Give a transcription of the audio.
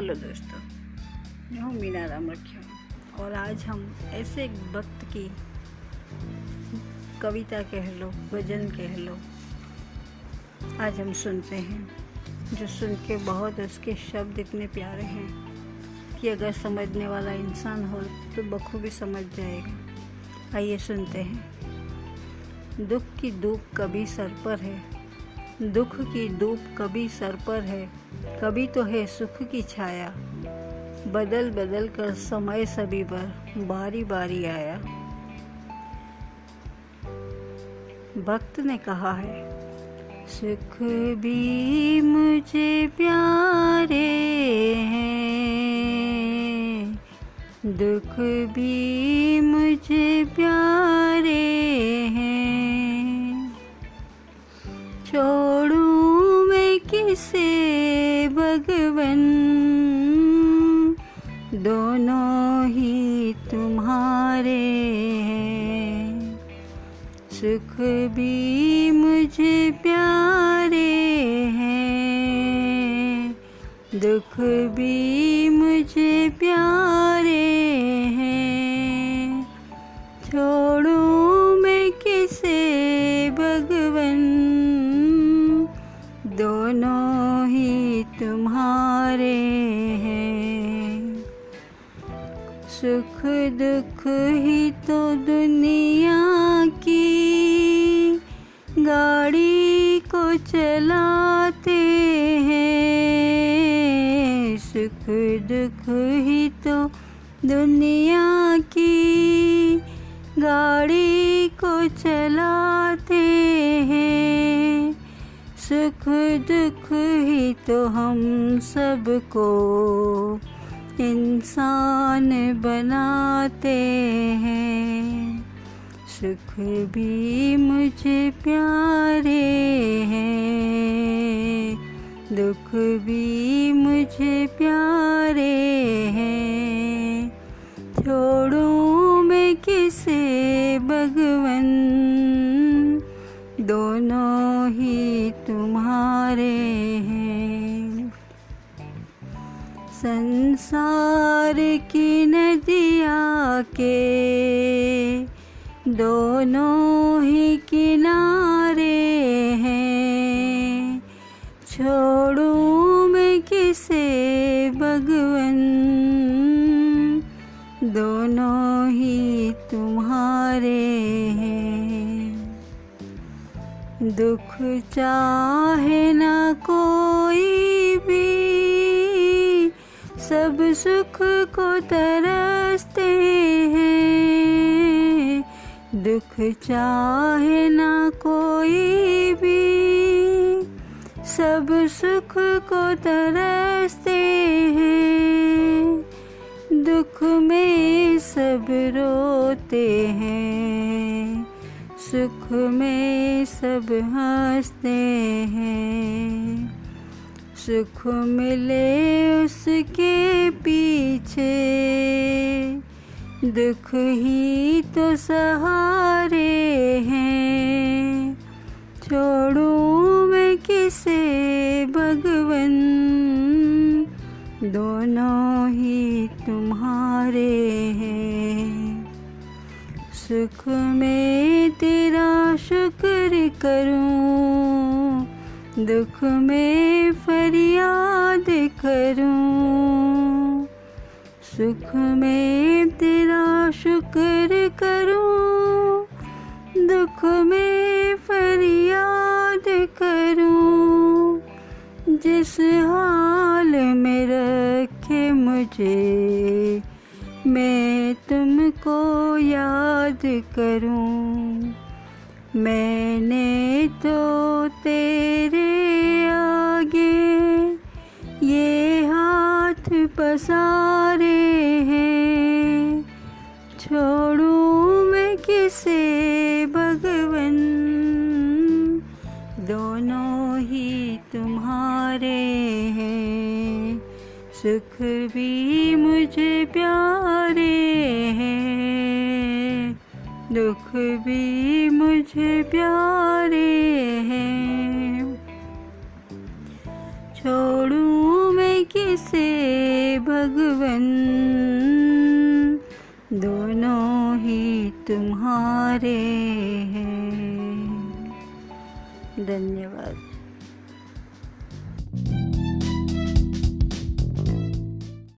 Hello दोस्तों। मैं हूँ मीना राम रखिया और आज हम ऐसे एक वक्त की कविता कह लो, भजन कह लो। आज हम सुनते हैं, जो सुन के बहुत उसके शब्द इतने प्यारे हैं कि अगर समझने वाला इंसान हो तो बखूबी समझ जाएगा। आइए सुनते हैं। दुख की दुख कभी सर पर है दुख की धूप कभी सर पर है, कभी तो है सुख की छाया। बदल बदल कर समय सभी पर बारी बारी आया। भक्त ने कहा है, सुख भी मुझे प्यारे हैं, दुख भी मुझे प्यारे हैं। किसे भगवन? दोनों ही तुम्हारे हैं। सुख भी मुझे प्यारे हैं। दुख भी मुझे प्यारे हैं। दुख ही तो दुनिया की। गाड़ी को चलाते हैं, सुख दुख ही तो दुनिया की। गाड़ी को चलाते हैं, सुख दुख ही तो हम सबको। इंसान बनाते हैं। सुख भी मुझे प्यारे हैं। दुख भी मुझे प्यारे हैं। छोड़ू मैं किसे, भगवन? दोनों ही तुम्हारे हैं। संसार की नदिया के दोनों ही किनारे हैं। छोड़ू मैं किसे, भगवन? दोनों ही तुम्हारे हैं। दुख चाहे ना कोई भी सब सुख को तरसते हैं। दुख चाहे ना कोई भी, सब सुख को तरसते हैं। दुख में सब रोते हैं, सुख में सब हँसते हैं। सुख मिले उसके पीछे। दुख ही तो सहारे हैं। छोड़ू मैं किसे, भगवन? दोनों ही तुम्हारे हैं। सुख में तेरा शुक्र करूँ। दुख में फरियाद करूँ, सुख में तेरा शुक्र करूँ, दुख में फरियाद करूँ, जिस हाल में रखे मुझे, मैं तुमको याद करूँ। मैंने तो तेरे पसारे हैं। छोड़ू मैं किसे, भगवन? दोनों ही तुम्हारे हैं। सुख भी मुझे प्यारे हैं। दुख भी मुझे प्यारे हैं। तुम्हारे हैं। धन्यवाद।